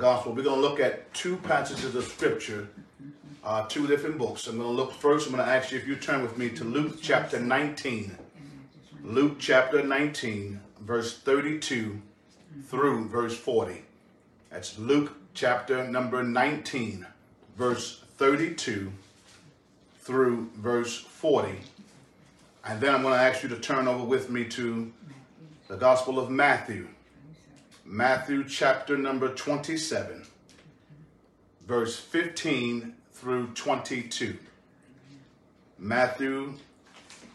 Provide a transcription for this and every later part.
gospel, we're going to look at two passages of scripture, uh, two different books. I'm going to look first, I'm going to ask you if you turn with me to Luke chapter 19. Luke chapter 19, verse 32 through verse 40. That's Luke chapter number 19, verse 32 through verse 40. And then I'm going to ask you to turn over with me to the Gospel of Matthew, Matthew chapter number 27, verse 15 through 22. Matthew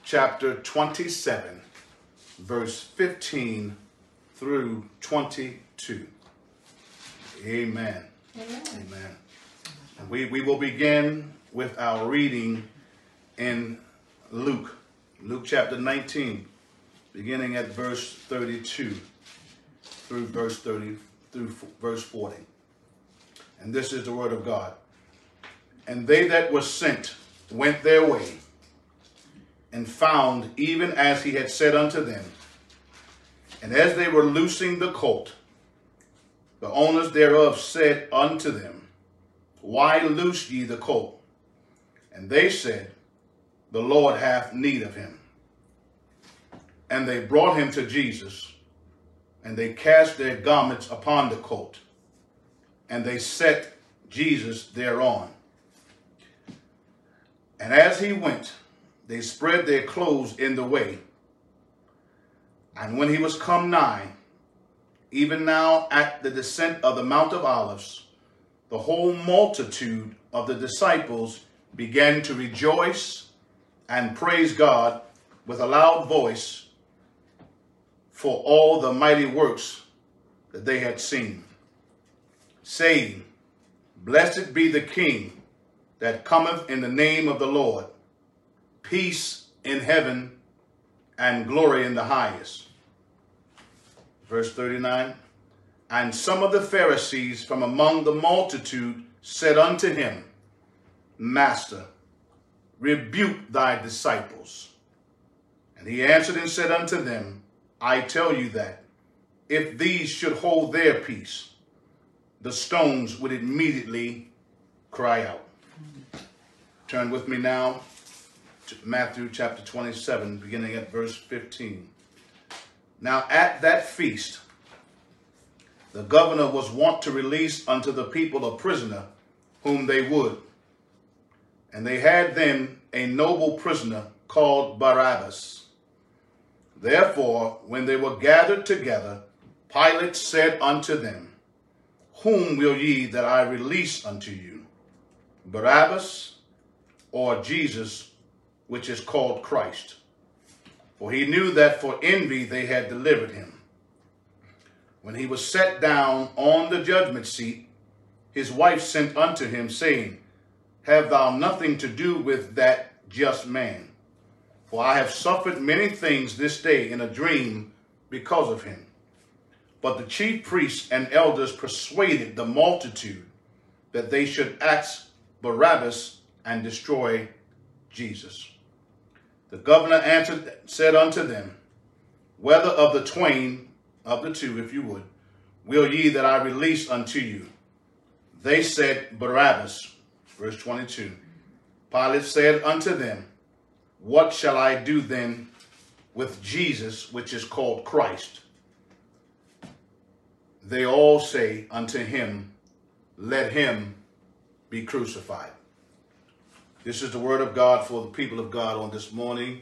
chapter 27, verse 15 through 22. Amen. Amen. Amen. And we, we will begin with our reading in Luke, Luke chapter 19, beginning at verse 32 through verse 30 through verse 40. And this is the word of God. And they that were sent went their way and found even as he had said unto them. And as they were loosing the colt, the owners thereof said unto them, Why loose ye the colt? And they said, The Lord hath need of him. And they brought him to Jesus and they cast their garments upon the colt, and they set Jesus thereon. And as he went, they spread their clothes in the way. And when he was come nigh, even now at the descent of the Mount of Olives, the whole multitude of the disciples began to rejoice and praise God with a loud voice for all the mighty works that they had seen, saying, Blessed be the King that cometh in the name of the Lord, peace in heaven and glory in the highest. Verse 39 And some of the Pharisees from among the multitude said unto him, Master, rebuke thy disciples. And he answered and said unto them, I tell you that if these should hold their peace, the stones would immediately cry out. Turn with me now to Matthew chapter 27, beginning at verse 15. Now at that feast, the governor was wont to release unto the people a prisoner whom they would. And they had then a noble prisoner called Barabbas. Therefore, when they were gathered together, Pilate said unto them, Whom will ye that I release unto you? Barabbas or Jesus, which is called Christ? For he knew that for envy they had delivered him. When he was set down on the judgment seat, his wife sent unto him, saying, Have thou nothing to do with that just man? For I have suffered many things this day in a dream because of him. But the chief priests and elders persuaded the multitude that they should ask Barabbas and destroy Jesus. The governor answered, said unto them, Whether of the twain, of the two, if you would, will ye that I release unto you? They said, Barabbas. Verse 22. Pilate said unto them, what shall I do then with Jesus, which is called Christ? They all say unto him, Let him be crucified. This is the word of God for the people of God on this morning.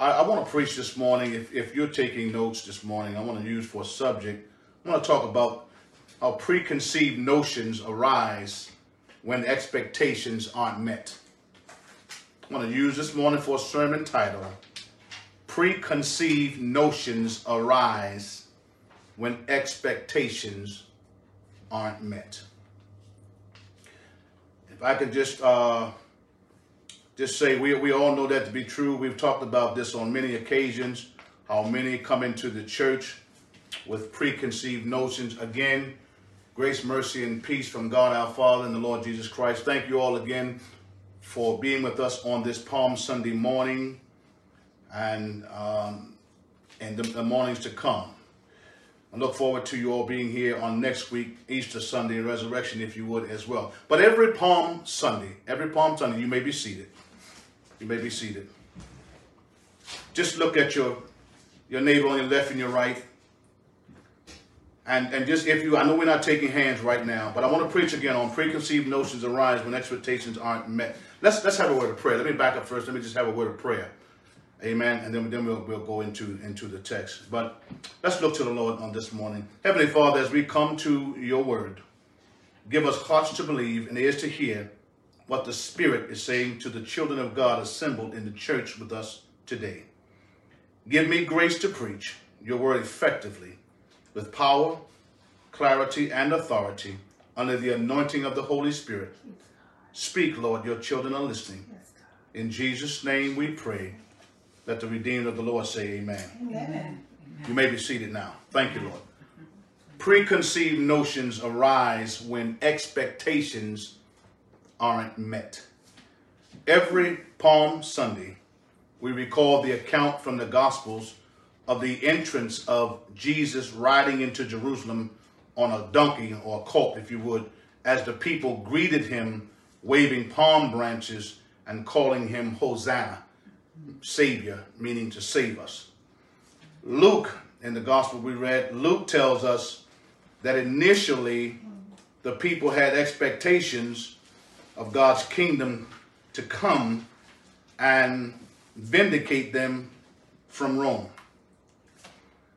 I, I want to preach this morning. If, if you're taking notes this morning, I want to use for a subject. I want to talk about how preconceived notions arise when expectations aren't met. I'm going to use this morning for a sermon title Preconceived Notions Arise When Expectations Aren't Met. If I could just uh, just say we, we all know that to be true. We've talked about this on many occasions, how many come into the church with preconceived notions. Again, grace, mercy, and peace from God our Father and the Lord Jesus Christ. Thank you all again for being with us on this Palm Sunday morning and um, the, the mornings to come. I look forward to you all being here on next week, Easter Sunday, Resurrection, if you would as well. But every Palm Sunday, every Palm Sunday, you may be seated. You may be seated. Just look at your your neighbor on your left and your right. And, and just if you, I know we're not taking hands right now, but I want to preach again on preconceived notions arise when expectations aren't met. Let's let's have a word of prayer. Let me back up first. Let me just have a word of prayer. Amen. And then, then we'll, we'll go into, into the text. But let's look to the Lord on this morning. Heavenly Father, as we come to your word, give us hearts to believe and ears to hear what the Spirit is saying to the children of God assembled in the church with us today. Give me grace to preach your word effectively with power, clarity, and authority under the anointing of the Holy Spirit. Speak, Lord, your children are listening. In Jesus' name we pray. Let the redeemed of the Lord say amen. amen. You may be seated now. Thank you, Lord. Preconceived notions arise when expectations aren't met. Every Palm Sunday, we recall the account from the Gospels of the entrance of Jesus riding into Jerusalem on a donkey or a colt, if you would, as the people greeted him waving palm branches and calling him Hosanna, Savior, meaning to save us. Luke, in the gospel we read, Luke tells us that initially the people had expectations of God's kingdom to come and vindicate them from Rome.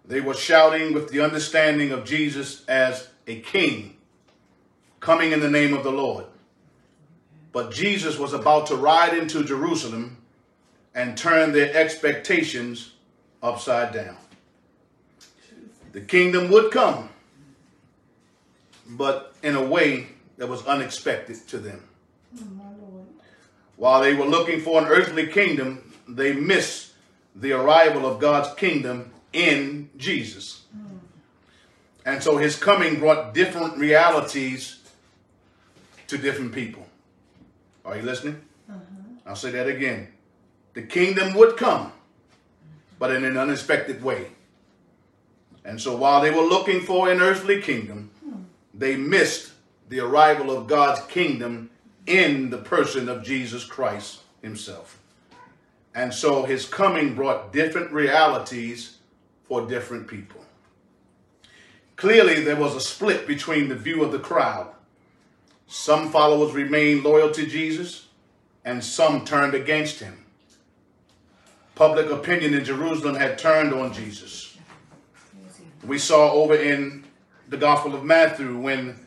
They were shouting with the understanding of Jesus as a king coming in the name of the Lord. But Jesus was about to ride into Jerusalem and turn their expectations upside down. The kingdom would come, but in a way that was unexpected to them. While they were looking for an earthly kingdom, they missed the arrival of God's kingdom in Jesus. And so his coming brought different realities to different people. Are you listening? Uh-huh. I'll say that again. The kingdom would come, but in an unexpected way. And so while they were looking for an earthly kingdom, they missed the arrival of God's kingdom in the person of Jesus Christ himself. And so his coming brought different realities for different people. Clearly, there was a split between the view of the crowd. Some followers remained loyal to Jesus, and some turned against him. Public opinion in Jerusalem had turned on Jesus. We saw over in the Gospel of Matthew when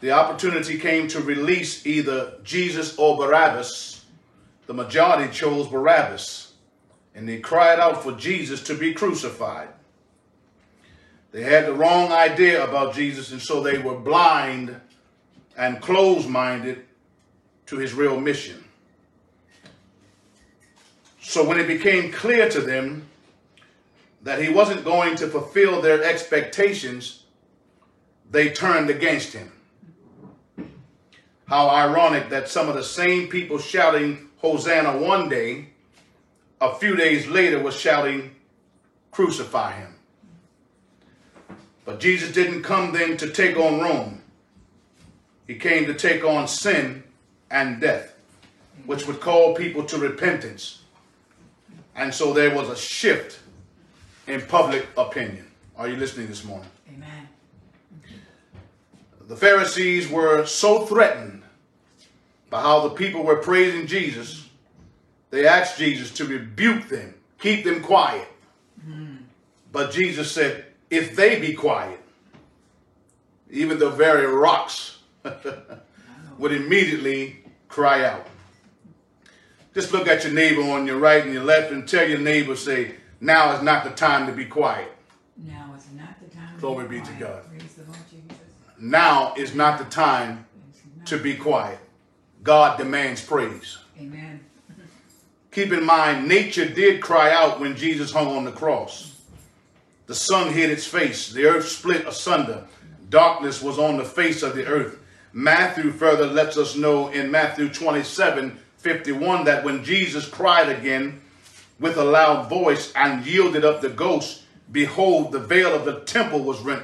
the opportunity came to release either Jesus or Barabbas, the majority chose Barabbas and they cried out for Jesus to be crucified. They had the wrong idea about Jesus, and so they were blind and closed minded to his real mission. So when it became clear to them that he wasn't going to fulfill their expectations, they turned against him. How ironic that some of the same people shouting Hosanna one day a few days later was shouting, Crucify him. But Jesus didn't come then to take on Rome. He came to take on sin and death, which would call people to repentance. And so there was a shift in public opinion. Are you listening this morning? Amen. The Pharisees were so threatened by how the people were praising Jesus they asked Jesus to rebuke them, keep them quiet. Mm. But Jesus said, if they be quiet, even the very rocks would immediately cry out. Just look at your neighbor on your right and your left and tell your neighbor, say, now is not the time to be quiet. Now is not the time Glory be, be to God. Now is not the time to be quiet. God demands praise. Amen. Keep in mind, nature did cry out when Jesus hung on the cross. The sun hid its face, the earth split asunder, darkness was on the face of the earth. Matthew further lets us know in Matthew 27 51 that when Jesus cried again with a loud voice and yielded up the ghost, behold, the veil of the temple was rent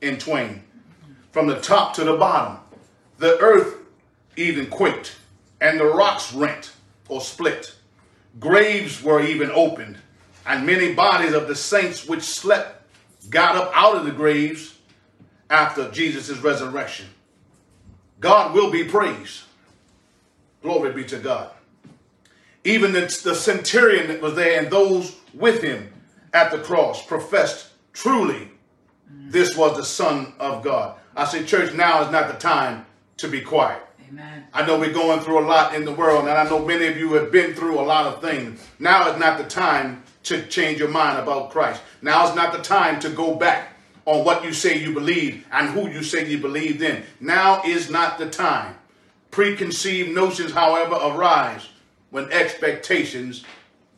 in twain, from the top to the bottom. The earth even quaked, and the rocks rent or split. Graves were even opened, and many bodies of the saints which slept got up out of the graves after Jesus' resurrection. God will be praised. Glory be to God. Even the, the centurion that was there and those with him at the cross professed truly this was the Son of God. I say, church, now is not the time to be quiet. Amen. I know we're going through a lot in the world, and I know many of you have been through a lot of things. Now is not the time to change your mind about Christ. Now is not the time to go back on what you say you believe and who you say you believe in. Now is not the time. Preconceived notions, however, arise when expectations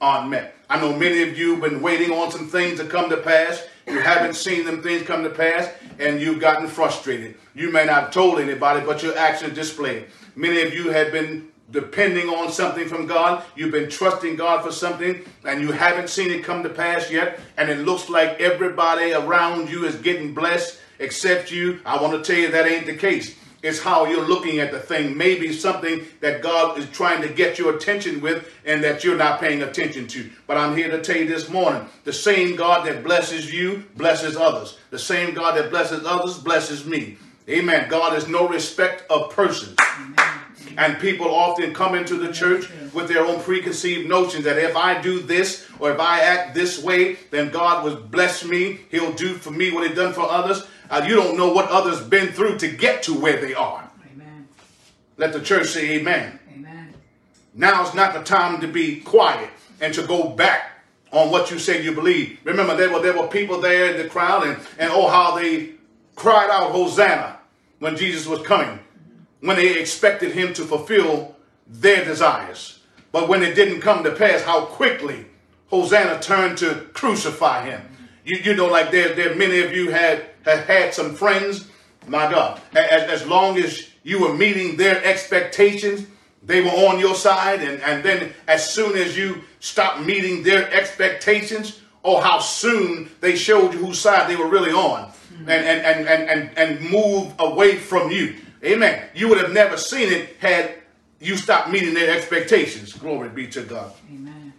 aren't met. I know many of you have been waiting on some things to come to pass. You haven't seen them things come to pass, and you've gotten frustrated. You may not have told anybody, but your actions display. Many of you have been depending on something from God. You've been trusting God for something and you haven't seen it come to pass yet. And it looks like everybody around you is getting blessed except you. I want to tell you that ain't the case. It's how you're looking at the thing. Maybe something that God is trying to get your attention with and that you're not paying attention to. But I'm here to tell you this morning the same God that blesses you blesses others. The same God that blesses others blesses me. Amen. God is no respect of persons. And people often come into the church with their own preconceived notions that if I do this or if I act this way, then God will bless me. He'll do for me what he done for others. Uh, you don't know what others been through to get to where they are. Amen. Let the church say amen. Amen. Now's not the time to be quiet and to go back on what you say you believe. Remember, there were there were people there in the crowd, and, and oh how they cried out Hosanna when Jesus was coming when they expected him to fulfill their desires. But when it didn't come to pass, how quickly Hosanna turned to crucify him. You, you know, like there, there many of you had, had had some friends, my God, as, as long as you were meeting their expectations, they were on your side. And, and then as soon as you stopped meeting their expectations, oh, how soon they showed you whose side they were really on mm-hmm. and, and, and, and, and, and move away from you. Amen. You would have never seen it had you stopped meeting their expectations. Glory be to God. Amen.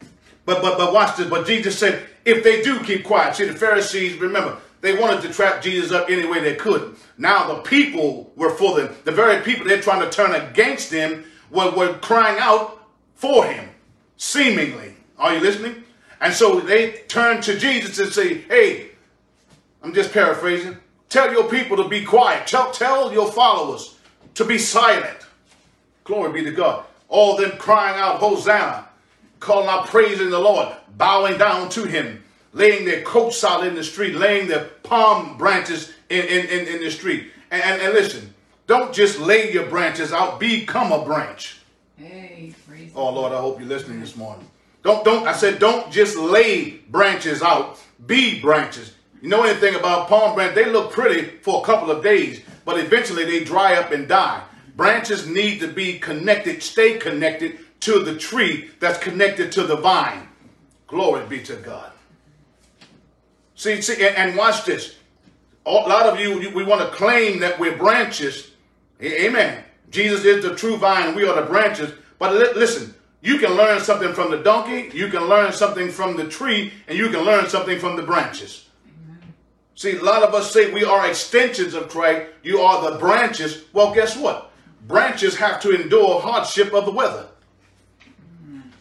But but but watch this. But Jesus said, if they do keep quiet, see the Pharisees, remember, they wanted to trap Jesus up any way they could. Now the people were for them. The very people they're trying to turn against him were, were crying out for him, seemingly. Are you listening? And so they turned to Jesus and say, hey, I'm just paraphrasing. Tell your people to be quiet. Tell, tell your followers to be silent. Glory be to God. All them crying out, Hosanna, calling out praise in the Lord, bowing down to him, laying their coats out in the street, laying their palm branches in, in, in, in the street. And, and, and, listen, don't just lay your branches out, become a branch. Hey, oh Lord, I hope you're listening this morning. Don't, don't, I said, don't just lay branches out, be branches. You know anything about palm branch? They look pretty for a couple of days, but eventually they dry up and die. Branches need to be connected, stay connected to the tree that's connected to the vine. Glory be to God. See, see, and watch this. A lot of you, we want to claim that we're branches. Amen. Jesus is the true vine, we are the branches. But listen, you can learn something from the donkey, you can learn something from the tree, and you can learn something from the branches. See, a lot of us say we are extensions of Christ. You are the branches. Well, guess what? Branches have to endure hardship of the weather.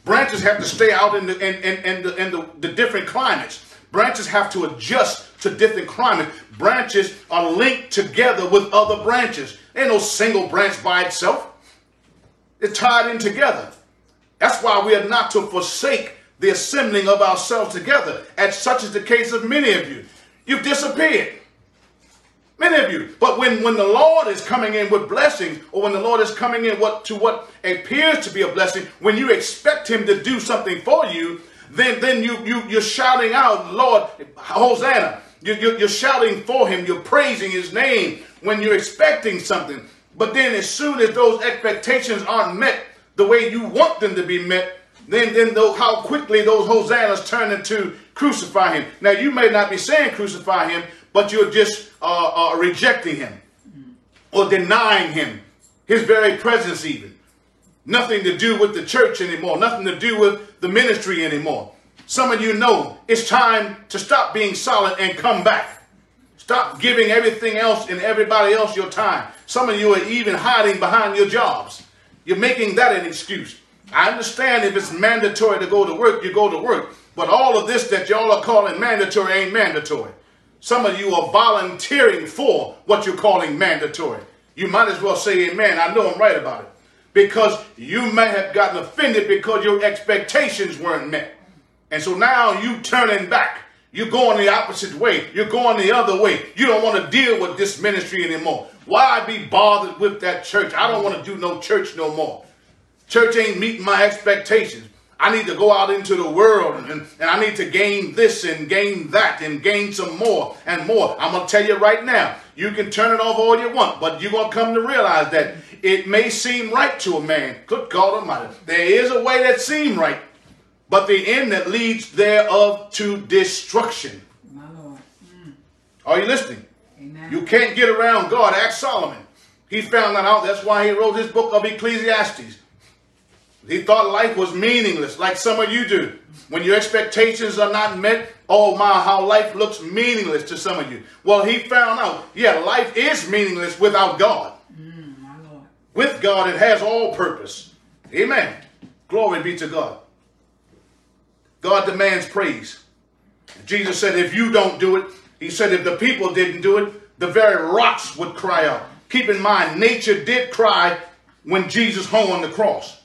Branches have to stay out in the in, in, in the, in the, the different climates. Branches have to adjust to different climates. Branches are linked together with other branches. Ain't no single branch by itself. It's tied in together. That's why we are not to forsake the assembling of ourselves together, as such is the case of many of you. You've disappeared. Many of you. But when, when the Lord is coming in with blessings, or when the Lord is coming in what to what appears to be a blessing, when you expect him to do something for you, then, then you, you, you're shouting out, Lord, Hosanna. You, you, you're shouting for him. You're praising his name when you're expecting something. But then as soon as those expectations aren't met the way you want them to be met, then then though how quickly those hosannas turn into crucify him. Now you may not be saying crucify him, but you're just uh, uh, rejecting him or denying him, his very presence even. Nothing to do with the church anymore, nothing to do with the ministry anymore. Some of you know it's time to stop being solid and come back. Stop giving everything else and everybody else your time. Some of you are even hiding behind your jobs. You're making that an excuse. I understand if it's mandatory to go to work, you go to work. But all of this that y'all are calling mandatory ain't mandatory. Some of you are volunteering for what you're calling mandatory. You might as well say amen. I know I'm right about it. Because you may have gotten offended because your expectations weren't met. And so now you turning back. You're going the opposite way. You're going the other way. You don't want to deal with this ministry anymore. Why be bothered with that church? I don't want to do no church no more. Church ain't meeting my expectations. I need to go out into the world and, and I need to gain this and gain that and gain some more and more. I'm going to tell you right now, you can turn it off all you want, but you're going to come to realize that it may seem right to a man. Good God Almighty. There is a way that seems right, but the end that leads thereof to destruction. My Lord. Mm. Are you listening? Amen. You can't get around God. Ask Solomon. He found that out. That's why he wrote his book of Ecclesiastes. He thought life was meaningless, like some of you do. When your expectations are not met, oh my, how life looks meaningless to some of you. Well, he found out, yeah, life is meaningless without God. With God, it has all purpose. Amen. Glory be to God. God demands praise. Jesus said, if you don't do it, he said, if the people didn't do it, the very rocks would cry out. Keep in mind, nature did cry when Jesus hung on the cross.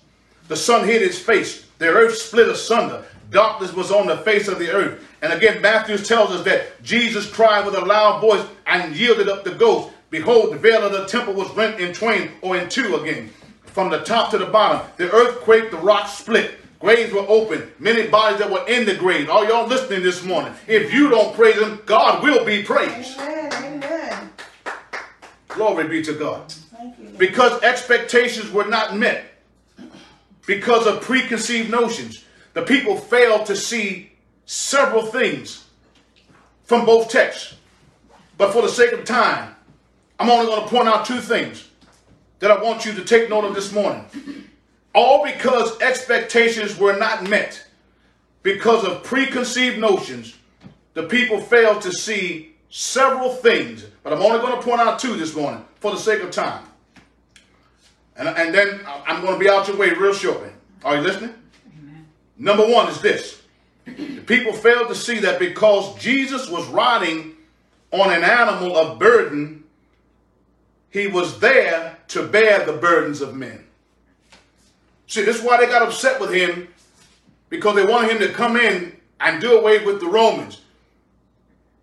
The sun hid his face. The earth split asunder. Darkness was on the face of the earth. And again, Matthew tells us that Jesus cried with a loud voice and yielded up the ghost. Behold, the veil of the temple was rent in twain or in two again. From the top to the bottom, the earth quaked, the rocks split. Graves were open. Many bodies that were in the grave. Are y'all listening this morning? If you don't praise him, God will be praised. Amen. Amen. Glory be to God. Thank you. Because expectations were not met. Because of preconceived notions. The people failed to see several things from both texts. But for the sake of time, I'm only going to point out two things that I want you to take note of this morning. All because expectations were not met. Because of preconceived notions, the people failed to see several things. But I'm only going to point out two this morning for the sake of time. And, and then I'm going to be out your way real shortly. Are you listening? Amen. Number one is this. The people failed to see that because Jesus was riding on an animal of burden, he was there to bear the burdens of men. See, this is why they got upset with him, because they wanted him to come in and do away with the Romans,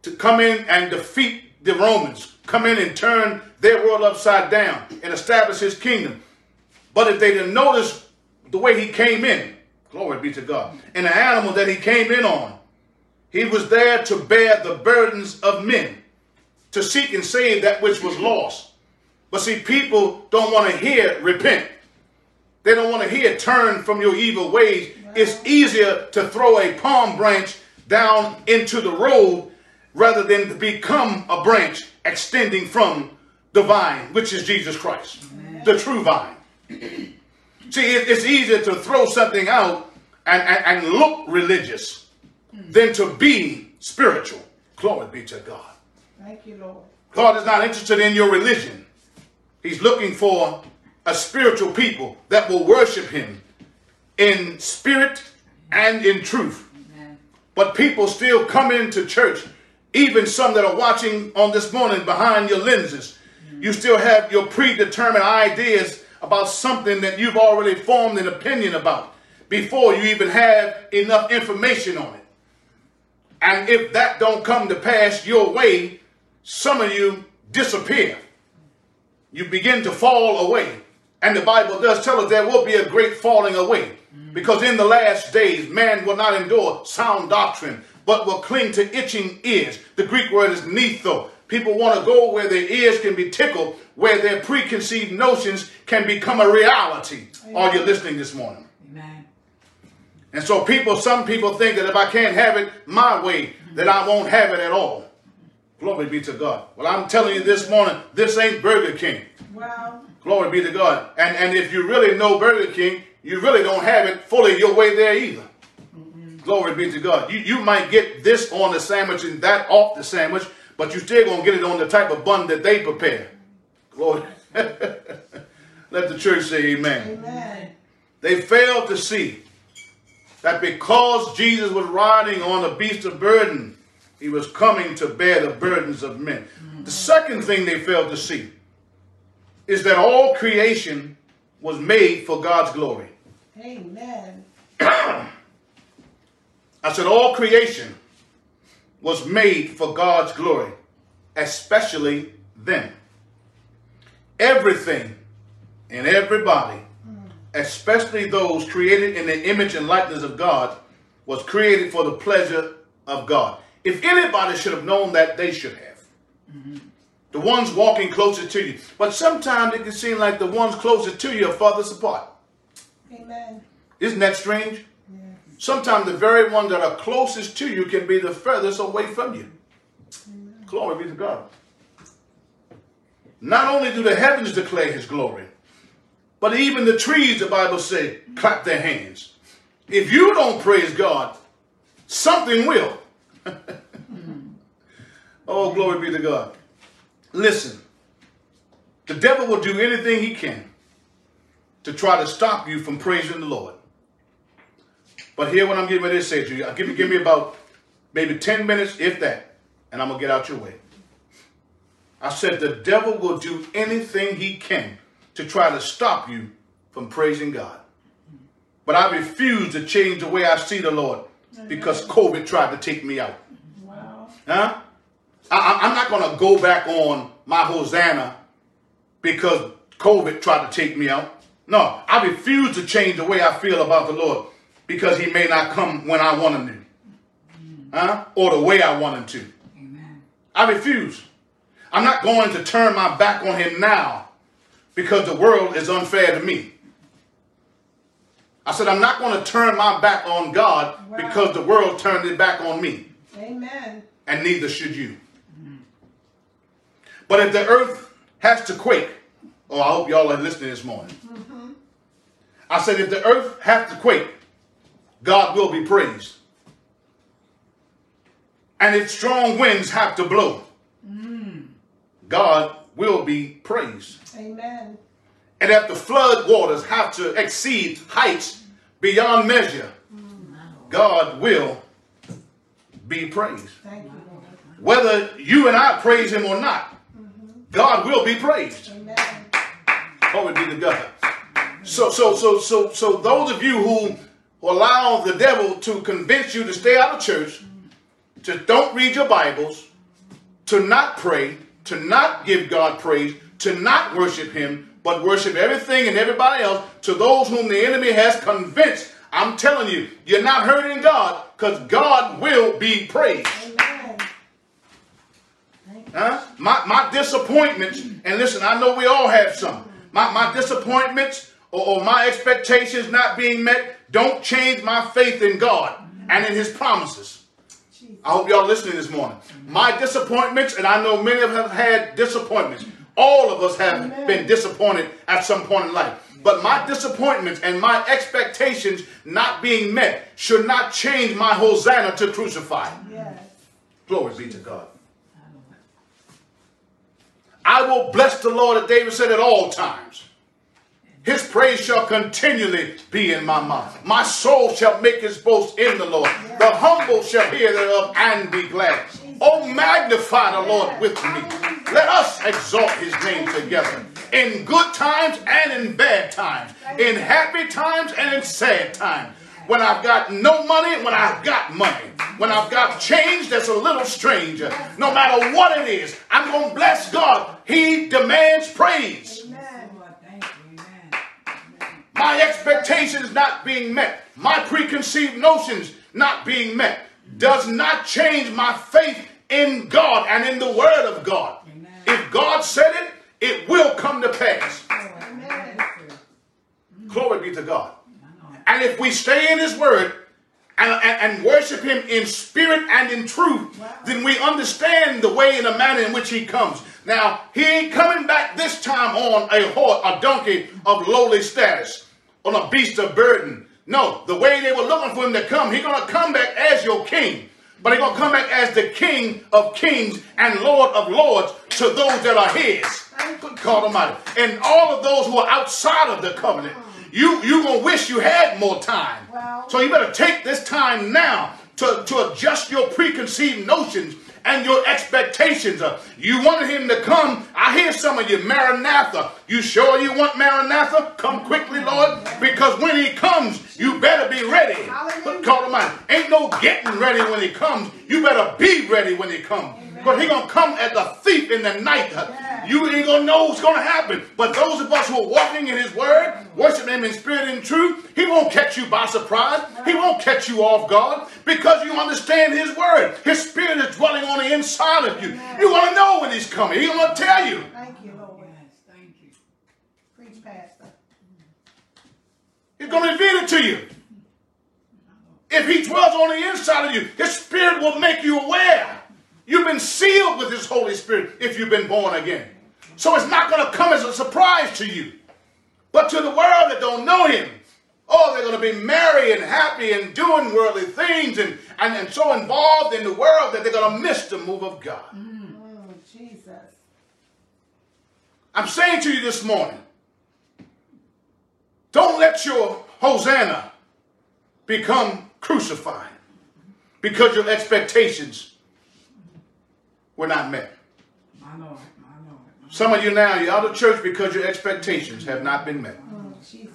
to come in and defeat the Romans, come in and turn their world upside down and establish his kingdom. But if they didn't notice the way he came in, glory be to God, and the animal that he came in on, he was there to bear the burdens of men, to seek and save that which was lost. But see, people don't want to hear repent. They don't want to hear turn from your evil ways. It's easier to throw a palm branch down into the road rather than to become a branch extending from the vine, which is Jesus Christ, the true vine. See, it's easier to throw something out and, and, and look religious hmm. than to be spiritual. Glory be to God. Thank you, Lord. God is not interested in your religion. He's looking for a spiritual people that will worship him in spirit and in truth. Amen. But people still come into church, even some that are watching on this morning behind your lenses. You still have your predetermined ideas about something that you've already formed an opinion about before you even have enough information on it. And if that don't come to pass your way, some of you disappear. You begin to fall away. And the Bible does tell us there will be a great falling away. Because in the last days, man will not endure sound doctrine, but will cling to itching ears. The Greek word is netho. People want to go where their ears can be tickled, where their preconceived notions can become a reality. Are you listening this morning? Amen. And so people, some people think that if I can't have it my way, that I won't have it at all. Glory be to God. Well, I'm telling you this morning, this ain't Burger King. Wow. Glory be to God. And and if you really know Burger King, you really don't have it fully your way there either. Glory be to God. You you might get this on the sandwich and that off the sandwich, but you still gonna get it on the type of bun that they prepare. Glory. Let the church say amen. Amen. They failed to see that because Jesus was riding on a beast of burden, he was coming to bear the burdens of men. The mm-hmm. second thing they failed to see is that all creation was made for God's glory. Amen. I said all creation was made for God's glory, especially them. Everything and everybody, especially those created in the image and likeness of God, was created for the pleasure of God. If anybody should have known that, they should have. The ones walking closer to you. But sometimes it can seem like the ones closer to you are farthest apart. Amen. Isn't that strange? Sometimes the very ones that are closest to you can be the furthest away from you. Glory be to God. Not only do the heavens declare his glory, but even the trees, the Bible says, clap their hands. If you don't praise God, something will. oh, glory be to God. Listen, the devil will do anything he can to try to stop you from praising the Lord. But hear what I'm getting ready to say to you. Give you give me about maybe 10 minutes, if that, and I'm gonna get out your way. I said the devil will do anything he can to try to stop you from praising God. But I refuse to change the way I see the Lord because COVID tried to take me out. Wow. Huh? I, I'm not going to go back on my Hosanna because COVID tried to take me out. No, I refuse to change the way I feel about the Lord because he may not come when I want him to. Huh? Or the way I want him to. Amen. I refuse. I'm not going to turn my back on him now because the world is unfair to me. I said, I'm not going to turn my back on God Wow. because the world turned it back on me Amen. and neither should you. But if the earth has to quake, oh, I hope y'all are listening this morning. Mm-hmm. I said, if the earth has to quake, God will be praised. And if strong winds have to blow, God will be praised. Amen. And if the flood waters have to exceed heights beyond measure, God will be praised. Thank you, Whether you and I praise him or not, God will be praised. Amen. Glory be to God. So, so, so, so, so those of you who allow the devil to convince you to stay out of church, to don't read your Bibles, to not pray, to not give God praise, to not worship him, but worship everything and everybody else, to those whom the enemy has convinced, I'm telling you, you're not hurting God because God will be praised. Amen. Thank you. Huh? My, my disappointments, and listen, I know we all have some. My, my disappointments or, or my expectations not being met don't change my faith in God and in His promises. I hope y'all listening this morning. My disappointments, and I know many of us have had disappointments. All of us have Amen. been disappointed at some point in life. But my disappointments and my expectations not being met should not change my hosanna to crucify. Yes. Glory be to God. I will bless the Lord, as David said, at all times. His praise shall continually be in my mouth. My soul shall make his boast in the Lord. The humble shall hear thereof and be glad. Oh, magnify the Lord with me. Let us exalt his name together. In good times and in bad times. In happy times and in sad times. When I've got no money, when I've got money. When I've got change that's a little stranger. No matter what it is, I'm going to bless God. He demands praise. Amen. Lord, thank you. Amen. My expectations not being met, my preconceived notions not being met, does not change my faith in God and in the Word of God. Amen. If God said it, it will come to pass. Amen. Glory be to God. And if we stay in His Word, and, and, and worship him in spirit and in truth, Wow. then we understand the way and the manner in which he comes. Now, he ain't coming back this time on a horse, a donkey of lowly status, on a beast of burden. No, the way they were looking for him to come, he's going to come back as your king. But he's going to come back as the king of kings and lord of lords to those that are his. Good God Almighty. And all of those who are outside of the covenant, you, you're going to wish you had more time. Wow. So you better take this time now to, to adjust your preconceived notions and your expectations. You wanted him to come. I hear some of you, Maranatha. You sure you want Maranatha? Come quickly, Lord, because when he comes, you better be ready. But call him out. Ain't no getting ready when he comes. You better be ready when he comes. But he gonna come as a thief in the night. You ain't gonna know what's gonna happen. But those of us who are walking in his word, worshiping him in spirit and truth, he won't catch you by surprise. He won't catch you off guard because you understand his word. His spirit is dwelling on the inside of you. You wanna know when he's coming. He's gonna tell you. Thank you, Lord. Yes, thank you. Preach, Pastor. He's gonna reveal it to you. If he dwells on the inside of you, his spirit will make you aware. You've been sealed with his Holy Spirit if you've been born again. So it's not going to come as a surprise to you. But to the world that don't know him, oh, they're going to be merry and happy and doing worldly things and, and, and so involved in the world that they're going to miss the move of God. Mm. Oh, Jesus. I'm saying to you this morning, don't let your Hosanna become crucified because your expectations were not met. My Lord, my Lord. Some of you now, you're out of church because your expectations have not been met. Oh, Jesus.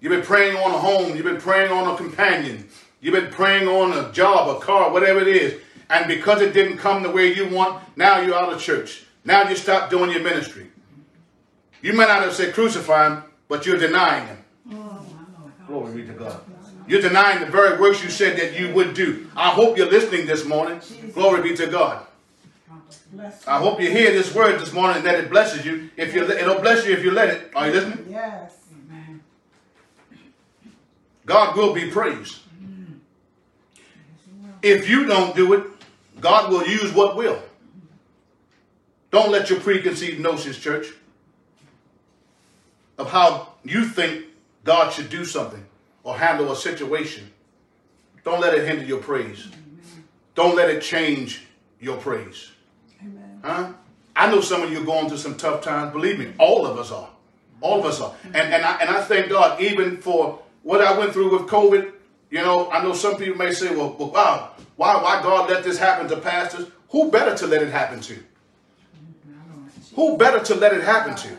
You've been praying on a home, you've been praying on a companion, you've been praying on a job, a car, whatever it is. And because it didn't come the way you want, now you're out of church. Now you stop doing your ministry. You may not have said crucify him, but you're denying him. My Lord. Glory be to God. You're denying the very works you said that you would do. I hope you're listening this morning. Glory be to God. I hope you hear this word this morning and that it blesses you. If you, it'll bless you if you let it. Are you listening? Yes. Amen. God will be praised. If you don't do it, God will use what will. Don't let your preconceived notions, church, of how you think God should do something or handle a situation, don't let it hinder your praise. Don't let it change your praise. Huh? I know some of you are going through some tough times. Believe me, all of us are. All of us are. And, and, I, and I thank God even for what I went through with COVID. You know, I know some people may say, well, well wow, why, why God let this happen to pastors? Who better to let it happen to? Who better to let it happen to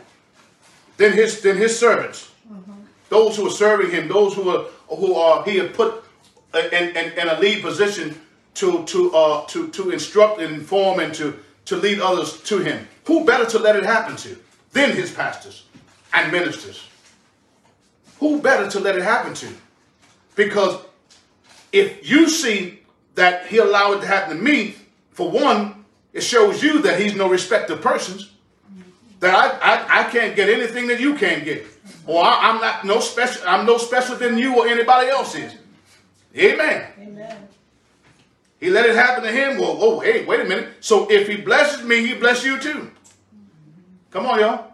than his than his servants? Those who are serving him, those who are who are he had put in, in, in a lead position to to uh to to instruct and inform and to to lead others to him. Who better to let it happen to than his pastors and ministers? Who better to let it happen to? Because if you see that he allowed it to happen to me, for one, it shows you that he's no respecter of persons. That I, I, I can't get anything that you can't get. Or I, am not no special, I'm no special than you or anybody else is. Amen. Amen. He let it happen to him. Well, whoa, hey, wait a minute. So if he blesses me, he bless you too. Come on, y'all.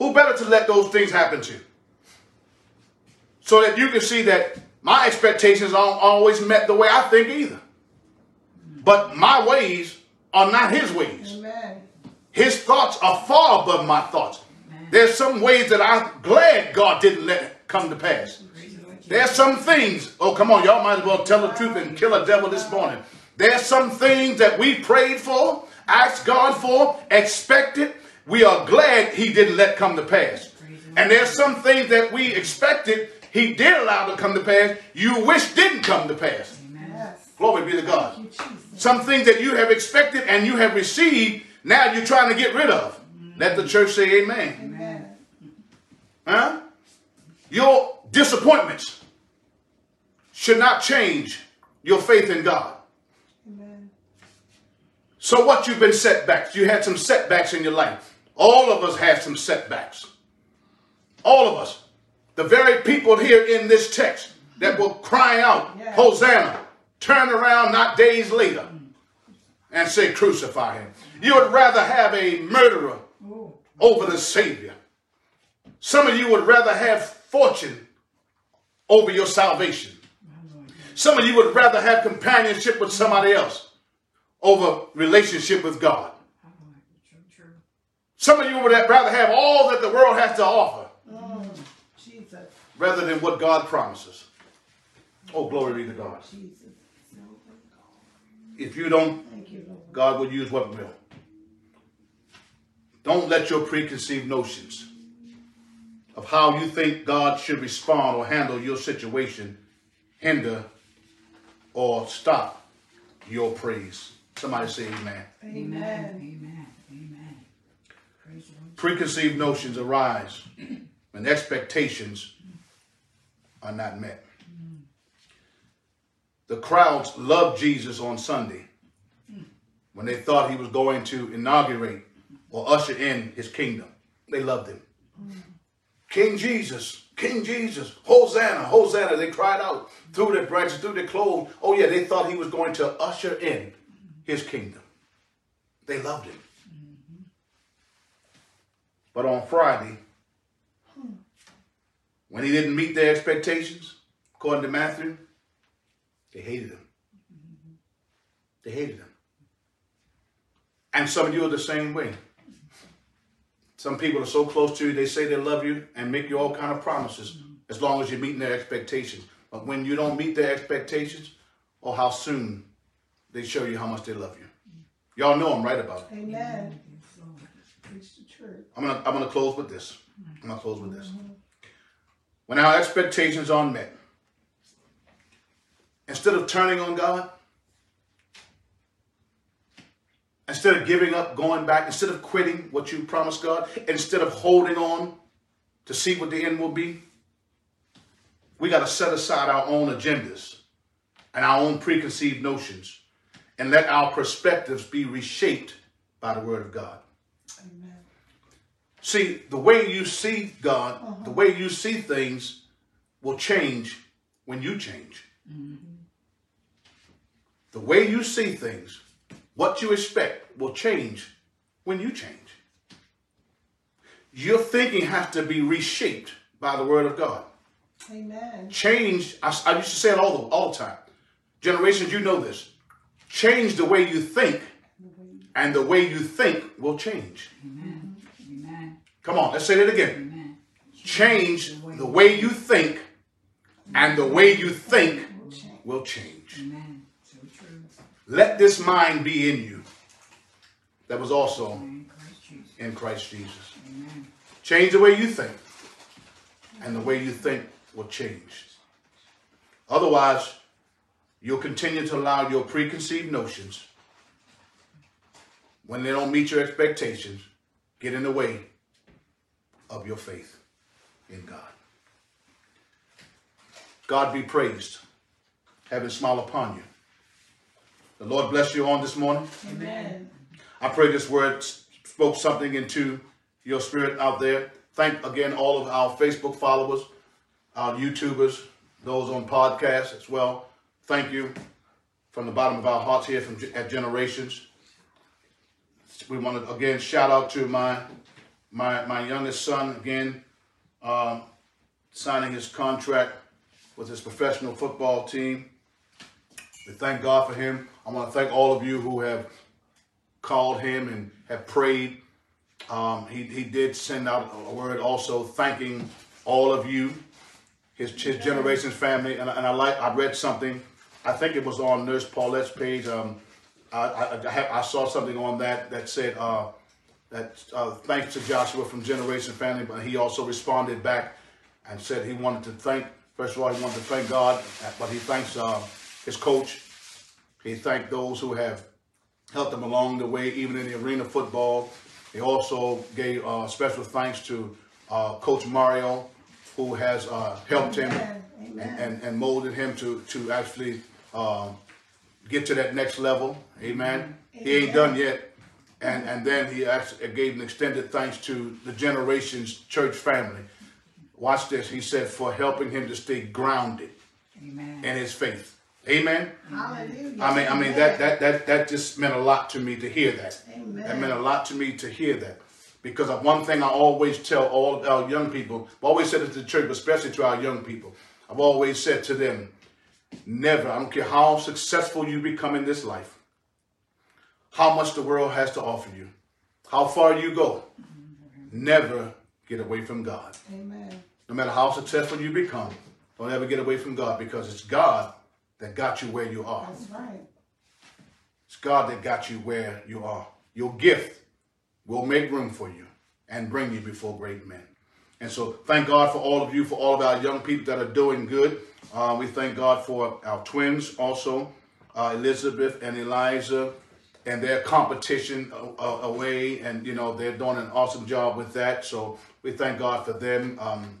Who better to let those things happen to? So that you can see that my expectations aren't always met the way I think either. But my ways are not his ways. Amen. His thoughts are far above my thoughts. There's some ways that I'm glad God didn't let it come to pass. Praise the Lord. There's some things, oh, come on, y'all might as well tell the truth and kill a devil this morning. There's some things that we prayed for, asked God for, expected. We are glad He didn't let come to pass. And there's some things that we expected He did allow to come to pass, you wish didn't come to pass. Yes. Glory be to God. You, Some things that you have expected and you have received, now you're trying to get rid of. Let the church say amen. Amen. Huh? Your disappointments should not change your faith in God. Amen. So what you've been setbacks? You had some setbacks in your life. All of us have some setbacks. All of us. The very people here in this text that will cry out. Hosanna, turn around not days later and say, Crucify him. You would rather have a murderer Oh, over the Savior. Some of you would rather have fortune over your salvation. Some of you would rather have companionship with somebody else over relationship with God. Some of you would rather have all that the world has to offer. Rather than what God promises. Oh, glory be to God. If you don't. God will use what will. Don't let your preconceived notions of how you think God should respond or handle your situation hinder or stop your praise. Somebody say amen. Amen. Amen. Amen. Praise the Lord. Preconceived notions arise when expectations are not met. The crowds loved Jesus on Sunday when they thought he was going to inaugurate or usher in his kingdom. They loved him. King Jesus, King Jesus, Hosanna, Hosanna. They cried out through their branches, through their clothes. Oh, yeah, they thought he was going to usher in his kingdom. They loved him. But on Friday, when he didn't meet their expectations, according to Matthew, they hated him. They hated him. And some of you are the same way. Some people are so close to you, they say they love you and make you all kind of promises as long as you're meeting their expectations. But when you don't meet their expectations, or how soon they show you how much they love you. Y'all know I'm right about it. Amen. Yes, Lord. Preach the truth. I'm gonna I'm gonna close with this. I'm gonna close with this. When our expectations aren't met, instead of turning on God, instead of giving up, going back, instead of quitting what you promised God, instead of holding on to see what the end will be, we got to set aside our own agendas and our own preconceived notions and let our perspectives be reshaped by the Word of God. Amen. See, the way you see God, uh-huh. the way you see things will change when you change. Mm-hmm. The way you see things, what you expect will change when you change. Your thinking has to be reshaped by the Word of God. Amen. Change, I, I used to say it all the, all the time. Generations, you know this. Change the way you think, and the way you think will change. Amen. Amen. Come on, let's say that again. Amen. change the way you think, and the way you think will change. Amen. Let this mind be in you that was also In Christ Jesus. in Christ Jesus. Amen. Change the way you think, and the way you think will change. Otherwise, you'll continue to allow your preconceived notions, when they don't meet your expectations, get in the way of your faith in God. God be praised. Heaven smile upon you. The Lord bless you on this morning. Amen. I pray this word spoke something into your spirit out there. Thank again all of our Facebook followers, our YouTubers, those on podcasts as well. Thank you from the bottom of our hearts here from at Generations. We want to again shout out to my my my youngest son again, um, signing his contract with his professional football team. We thank God for him. I want to thank all of you who have called him and have prayed. Um, he, he did send out a word also thanking all of you, his, his generations family. And, I- and I like, I read something, I think it was on Nurse Paulette's page. Um, I, I, I, have, I saw something on that that said, uh, that uh, thanks to Joshua from Generation Family, but he also responded back and said he wanted to thank, first of all, he wanted to thank God, but he thanks uh, his coach. He thanked those who have helped him along the way, even in the arena football. He also gave uh, special thanks to uh, Coach Mario, who has uh, helped him Amen. and, and, and molded him to, to actually um, get to that next level. Amen. He ain't done yet. And, and then he actually gave an extended thanks to the Generations Church family. Watch this. He said, for helping him to stay grounded Amen. in his faith. Amen. Hallelujah. I mean, I mean that that that that just meant a lot to me to hear that. Amen. That meant a lot to me to hear that. Because of one thing I always tell all our young people, I've always said it to the church, but especially to our young people. I've always said to them, never, I don't care how successful you become in this life, how much the world has to offer you, how far you go, never get away from God. Amen. No matter how successful you become, don't ever get away from God because it's God that got you where you are. That's right. It's God that got you where you are. Your gift will make room for you and bring you before great men. And so thank God for all of you, for all of our young people that are doing good. Uh, we thank God for our twins also, uh, Elizabeth and Eliza, and their competition away. And, you know, they're doing an awesome job with that. So we thank God for them. Um,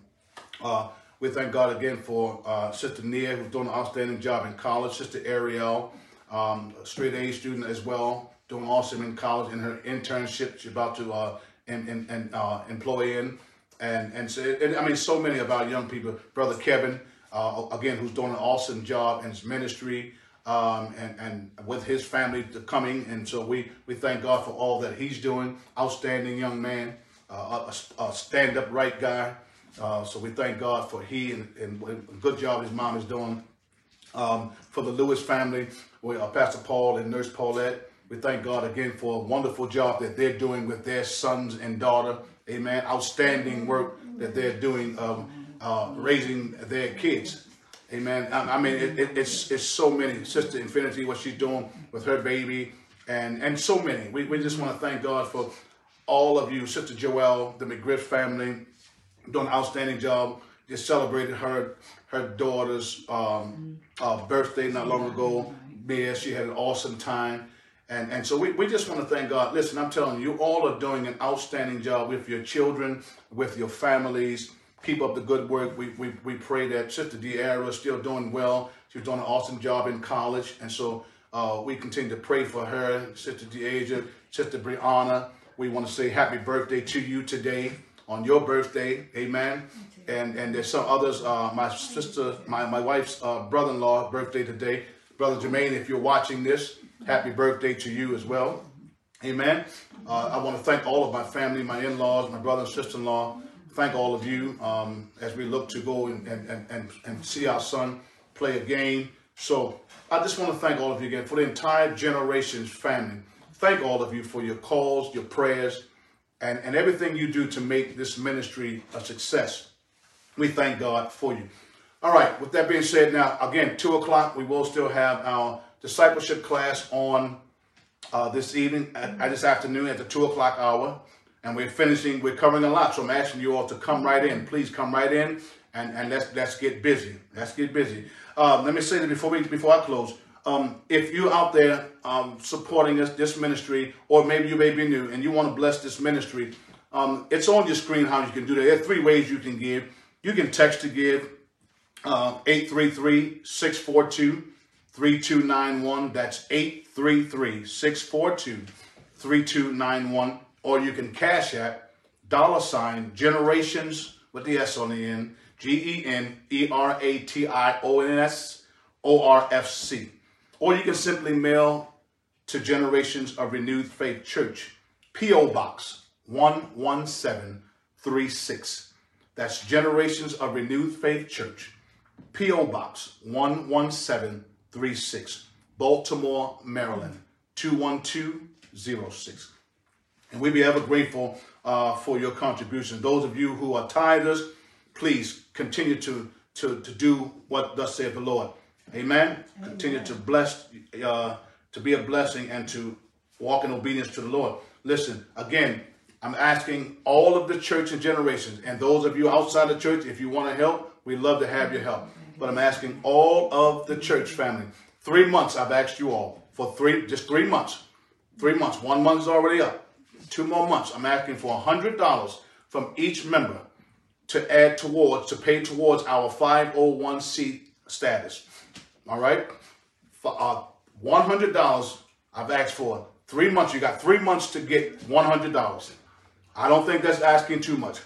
uh, we thank God again for uh, Sister Nia, who's doing an outstanding job in college. Sister Ariel, um, straight A student as well, doing awesome in college in her internship. She's about to uh, in, in, in, uh, employ in. And, and so, and, I mean, so many of our young people. Brother Kevin, uh, again, who's doing an awesome job in his ministry um, and, and with his family coming. And so we, we thank God for all that he's doing. Outstanding young man, uh, a, a stand up right guy. Uh, so we thank God for he and, and a good job his mom is doing. Um, for the Lewis family, with uh, Pastor Paul and Nurse Paulette, we thank God again for a wonderful job that they're doing with their sons and daughter. Amen. Outstanding work that they're doing, um, uh, raising their kids. Amen. I, I mean, it, it, it's it's so many. Sister Infinity, what she's doing with her baby, and and so many. We, we just want to thank God for all of you, Sister Joelle, the McGriff family, doing an outstanding job. Just celebrated her her daughter's um, uh, birthday not long ago. Yeah, she had an awesome time. And, and so we, we just want to thank God. Listen, I'm telling you, you all are doing an outstanding job with your children, with your families. Keep up the good work. We, we, we pray that Sister De'Ara is still doing well. She's doing an awesome job in college. And so uh, we continue to pray for her, Sister Deasia, Sister Brianna. We want to say happy birthday to you today on your birthday. Amen. And and there's some others. Uh, my sister, my, my wife's uh, brother-in-law birthday today. Brother Jermaine, if you're watching this, happy birthday to you as well. Amen. Uh, I want to thank all of my family, my in-laws, my brother and sister-in-law. Thank all of you um, as we look to go and, and, and, and, and see our son play a game. So I just want to thank all of you again for the entire generation's family. Thank all of you for your calls, your prayers, and, and everything you do to make this ministry a success. We thank God for you. All right, with that being said, now again, two o'clock, we will still have our discipleship class on uh, this evening, at, at this afternoon at the two o'clock hour. And we're finishing, we're covering a lot. So I'm asking you all to come right in. Please come right in and, and let's let's get busy. Let's get busy. Uh, let me say that before we before I close. Um, if you're out there um, supporting us, this ministry, or maybe you may be new and you want to bless this ministry, um, it's on your screen how you can do that. There are three ways you can give. You can text to give uh, 833-642-3291. That's 833-642-3291. Or you can cash at dollar sign generations with the S on the end, G-E-N-E-R-A-T-I-O-N-S O-R-F-C. Or you can simply mail to Generations of Renewed Faith Church, P.O. Box 11736. That's Generations of Renewed Faith Church, P.O. Box 11736, Baltimore, Maryland 21206. And we'd be ever grateful uh, for your contribution. Those of you who are tithers, please continue to, to, to do what thus saith the Lord. Amen. Continue to bless, uh, to be a blessing and to walk in obedience to the Lord. Listen, again, I'm asking all of the church and generations, and those of you outside the church, if you want to help, we'd love to have your help. But I'm asking all of the church family. Three months I've asked you all for three, just three months. Three months. One month's already up. Two more months. I'm asking for $100 from each member to add towards, to pay towards our 501c status. All right? For uh, $100 I've asked for. Three months. You got three months to get $100. I don't think that's asking too much.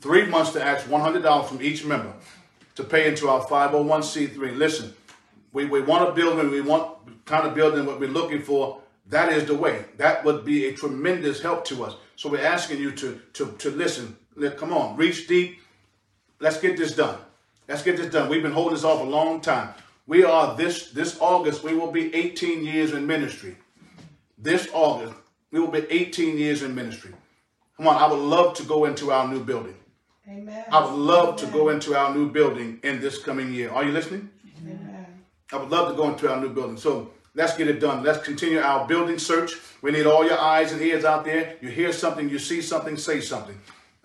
Three months to ask $100 from each member. to pay into our 501c3. Listen, we, we want to build and we want kind of building what we're looking for. That is the way. That would be a tremendous help to us. So we're asking you to to to listen. Come on, reach deep. Let's get this done. Let's get this done. We've been holding this off a long time. We are this this August. We will be 18 years in ministry. This August, we will be 18 years in ministry. Come on, I would love to go into our new building. Amen. I would love to go into our new building in this coming year. Are you listening? Amen. I would love to go into our new building. So let's get it done. Let's continue our building search. We need all your eyes and ears out there. You hear something, you see something, say something.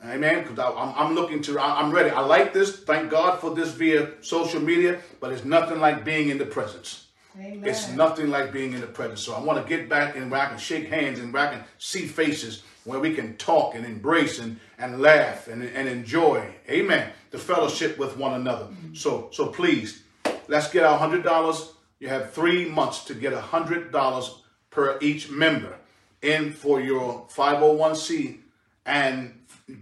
Amen. Because I'm, I'm looking to, I'm ready. I like this. Thank God for this via social media, but it's nothing like being in the presence. Amen. It's nothing like being in the presence. So I want to get back and where I can shake hands and where I can see faces where we can talk and embrace and, and laugh and, and enjoy. Amen. The fellowship with one another. So so please, let's get our hundred dollars. You have three months to get a hundred dollars per each member in for your 501c and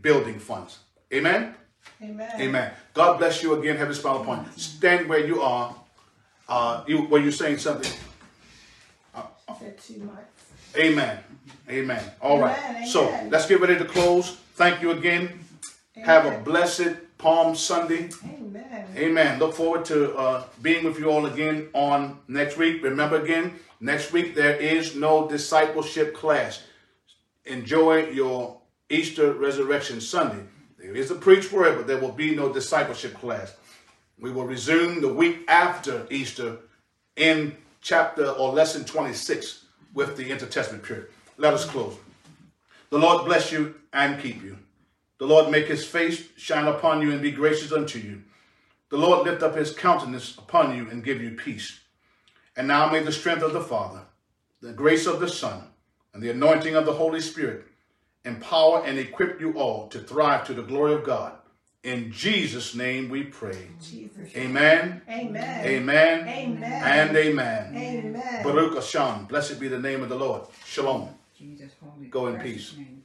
building funds. Amen. Amen. Amen. God bless you again. Heaven smile upon you. Stand where you are. Uh, you were you saying something? I said two months. Amen. Amen. All right. Amen, So amen. let's get ready to close. Thank you again. Have a blessed Palm Sunday. Amen. Amen. Look forward to uh, being with you all again on next week. Remember again, next week there is no discipleship class. Enjoy your Easter Resurrection Sunday. There is a preach word, but there will be no discipleship class. We will resume the week after Easter in chapter or lesson 26 with the intertestament period. Let us close. The Lord bless you and keep you. The Lord make his face shine upon you and be gracious unto you. The Lord lift up his countenance upon you and give you peace. And now may the strength of the Father, the grace of the Son, and the anointing of the Holy Spirit empower and equip you all to thrive to the glory of God. In Jesus' name we pray. Jesus. Amen, Amen. amen, Amen. and amen. Amen. Baruch Hashem. Blessed be the name of the Lord. Shalom. Jesus, holy. Go in precious peace. name.